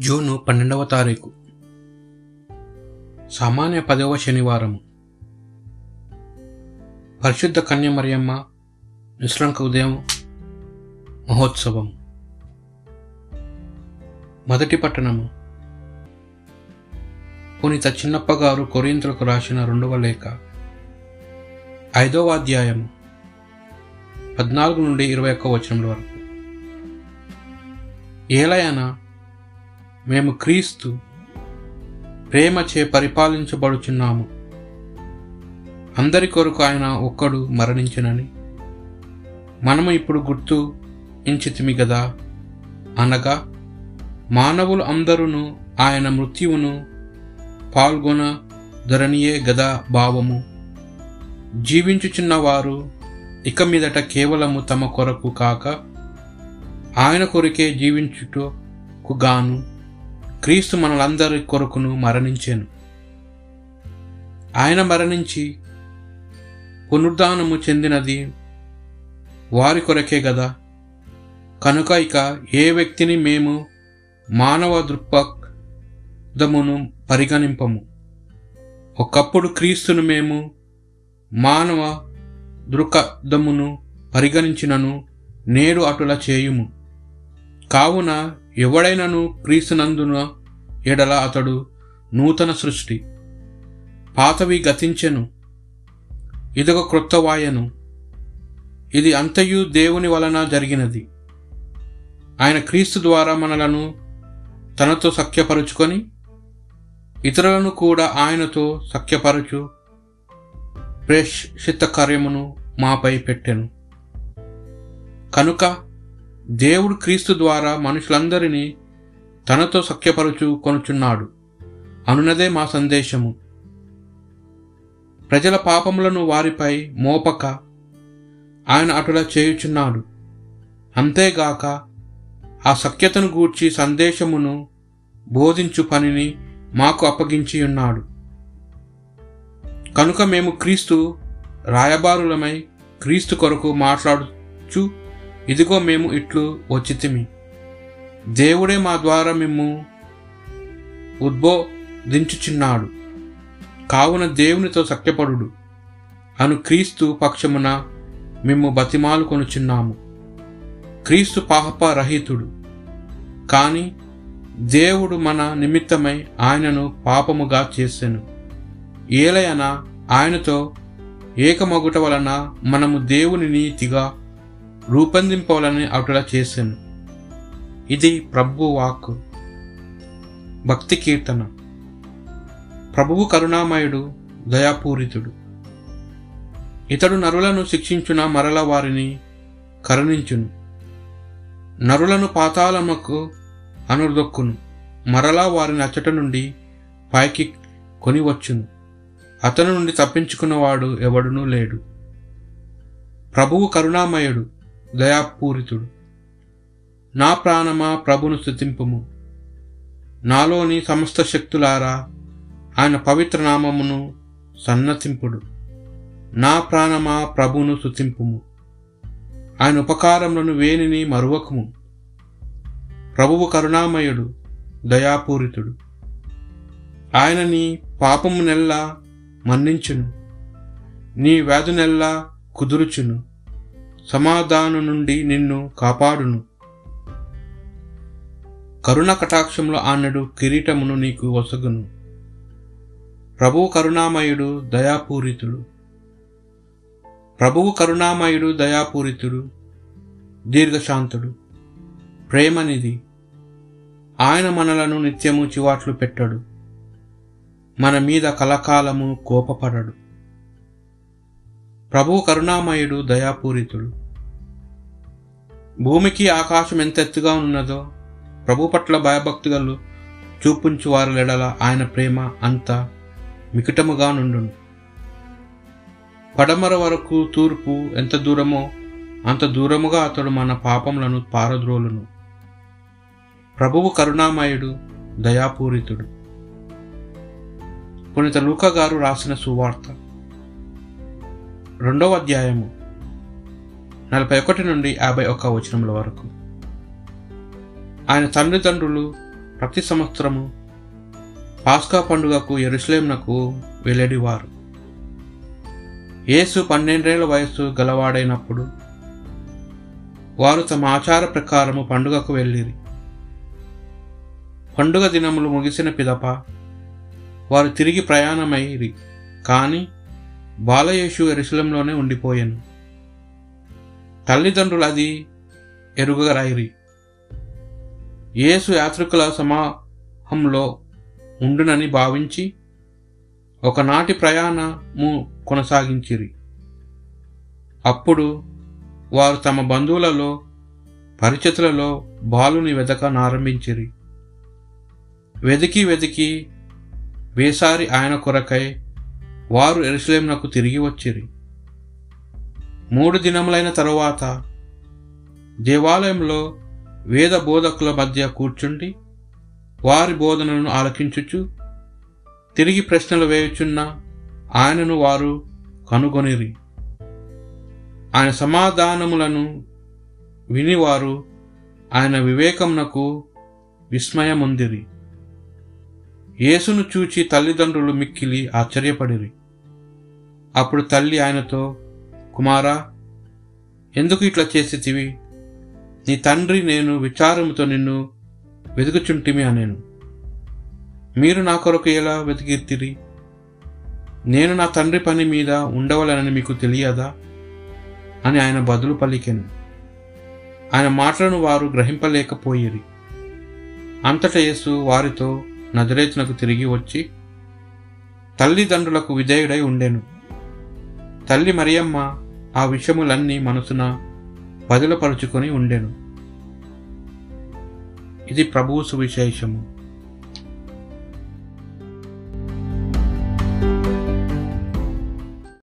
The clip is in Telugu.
జూను పన్నెండవ తారీఖు. సామాన్య పదవ శనివారము. పరిశుద్ధ కన్య మరియమ్మ నిశ్రంక ఉదయం మహోత్సవం మొదటి పట్టణము. పునీత చిన్నప్ప గారు కొరింతలకు రాసిన రెండవ లేఖ. ఐదవ అధ్యాయము. పద్నాలుగు నుండి ఇరవై ఒక్క వచనముల వరకు. ఏలయనా మేము క్రీస్తు ప్రేమచే పరిపాలించబడుచున్నాము. అందరి కొరకు ఆయన ఒక్కడు మరణించినని మనము ఇప్పుడు గుర్తు ఇంచితిమి గదా? అనగా మానవులు అందరూ ఆయన మృత్యువును పాల్గొన ధరణియే గదా భావము. జీవించుచున్నవారు ఇక మీదట కేవలము తమ కొరకు కాక ఆయన కొరకే జీవించుటకు గాను క్రీస్తు మనలందరి కొరకును మరణించాను. ఆయన మరణించి పునరుద్ధానము చెందినది వారి కొరకే కదా కనుక ఇక ఏ వ్యక్తిని మేము మానవ దృక్పథమును పరిగణింపము. ఒకప్పుడు క్రీస్తును మేము మానవ దృక్పథమును పరిగణించినను నేడు అటుల చేయుము. కావున ఎవడైనను క్రీస్తునందున ఎడల అతడు నూతన సృష్టి. పాతవి గతించెను ఇదొక క్రొత్త వాయను. ఇది అంతయు దేవుని వలన జరిగినది. ఆయన క్రీస్తు ద్వారా మనలను తనతో సఖ్యపరుచుకొని ఇతరులను కూడా ఆయనతో సఖ్యపరచు ప్రేషిత కార్యమును మాపై పెట్టెను. కనుక దేవుడు క్రీస్తు ద్వారా మనుషులందరినీ తనతో సఖ్యపరుచు కొనుచున్నాడు. అనునదే మా సందేశము. ప్రజల పాపములను వారిపై మోపక ఆయన అటులా చేయుచున్నాడు. అంతేగాక ఆ సఖ్యతను గూర్చి సందేశమును బోధించు పనిని మాకు అప్పగించి ఉన్నాడు కనుక మేము క్రీస్తు రాయబారులమై క్రీస్తు కొరకు మాట్లాడుచు ఇదిగో మేము ఇట్లు వచ్చితిమి. దేవుడే మా ద్వారా మేము ఉద్బోధించుచున్నాడు. కావున దేవునితో సఖ్యపడు అను క్రీస్తు పక్షమున మేము బతిమాలు కొనుచున్నాము. క్రీస్తు పాపరహితుడు. కాని దేవుడు మన నిమిత్తమై ఆయనను పాపముగా చేసెను. ఏలయన ఆయనతో ఏకమగుట వలన మనము దేవుని నీతిగా రూపొందింపవాలని అటులా చేశాను. ఇది ప్రభు వాక్కు. భక్తి కీర్తన. ప్రభువు కరుణామయుడు దయాపూరితుడు. ఇతడు నరులను శిక్షించున మరల వారిని కరుణించును. నరులను పాతాళముకు అనుదొక్కును మరలా వారిని అచ్చట నుండి పైకి కొనివచ్చును. అతను నుండి తప్పించుకున్నవాడు ఎవడునూ లేడు. ప్రభువు కరుణామయుడు దయాపూరితుడు. నా ప్రాణమా ప్రభును స్థుతింపుము నాలోని సమస్త శక్తులారా ఆయన పవిత్ర నామమును సన్నతింపుడు. నా ప్రాణమా ప్రభును స్థుతింపుము ఆయన ఉపకారములను వేనిని మరువకము. ప్రభువు కరుణామయుడు దయాపూరితుడు. ఆయనని పాపము నెల్లా మన్నించును. నీ వ్యాధునెల్లా కుదురుచును. సమాధానం నుండి నిన్ను కాపాడును. కరుణ కటాక్షంలో ఆనడు కిరీటమును నీకు వసగును ప్రభువు కరుణామయుడు దయాపూరితుడు. ప్రభువు కరుణామయుడు దయాపూరితుడు దీర్ఘశాంతుడు. ప్రేమనిది ఆయన మనలను నిత్యము చివాట్లు పెట్టడు. మన మీద కలకాలము కోపపడడు. ప్రభువు కరుణామయుడు దయాపూరితుడు. భూమికి ఆకాశం ఎంత ఎత్తుగా ఉన్నదో ప్రభు పట్ల భయభక్తులు చూపించు వారి లెడల ఆయన ప్రేమ అంత మికటముగా నుండును. పడమర వరకు తూర్పు ఎంత దూరమో అంత దూరముగా అతడు మన పాపములను పారద్రోలును. ప్రభువు కరుణామయుడు దయాపూరితుడు. పునీత లూక గారు రాసిన సువార్త. రెండవ అధ్యాయము నలభై ఒకటి నుండి యాభై ఒక్క వచనముల వరకు. ఆయన తల్లిదండ్రులు ప్రతి సంవత్సరము పాస్కా పండుగకు ఎరుసలేంనకు వెల్లడివారు. యేసు పన్నెండేళ్ళ వయస్సు గలవాడైనప్పుడు వారు తమ ఆచార ప్రకారము పండుగకు వెళ్ళిరి. పండుగ దినములు ముగిసిన పిదప వారు తిరిగి ప్రయాణమైరి కానీ బాలయేషు ఎరుసలంలోనే ఉండిపోయాను. తల్లిదండ్రులు అది ఎరుగరాయిరి. యేసు యాత్రికుల సమాహంలో ఉండునని భావించి ఒకనాటి ప్రయాణము కొనసాగించిరి. అప్పుడు వారు తమ బంధువులలో పరిచితులలో బాలుని వెదకనారంభించిరి వెదికి వెదికి వేసారి ఆయన కొరకై వారు ఎరుసలేంనకు తిరిగి వచ్చిరి. మూడు దినములైన తరువాత దేవాలయంలో వేద బోధకుల మధ్య కూర్చుండి వారి బోధనను ఆలకించుచు తిరిగి ప్రశ్నలు వేయుచున్న ఆయనను వారు కనుగొనిరి. ఆయన సమాధానములను వినివారు ఆయన వివేకమునకు విస్మయముందిరి. యేసును చూచి తల్లిదండ్రులు మిక్కిలి ఆశ్చర్యపడిరి. అప్పుడు తల్లి ఆయనతో కుమారా ఎందుకు ఇట్లా చేసేతివి? నీ తండ్రి నేను విచారముతో నిన్ను వెతుకుచుంటిమి అనేను. మీరు నా కొరకు ఎలా వెతికిర్తిరి నేను నా తండ్రి పని మీద ఉండవలనని మీకు తెలియదా? అని ఆయన బదులు పలికెను. ఆయన మాటలను వారు గ్రహింపలేకపోయిరి. అంతట యేసు వారితో నజరేతునకు తిరిగి వచ్చి తల్లిదండ్రులకు విధేయుడై ఉండెను. తల్లి మరియమ్మ ఆ విషయములన్నీ మనసున బదులపరుచుకొని ఉండెను. ఇది ప్రభువు సువిశేషము.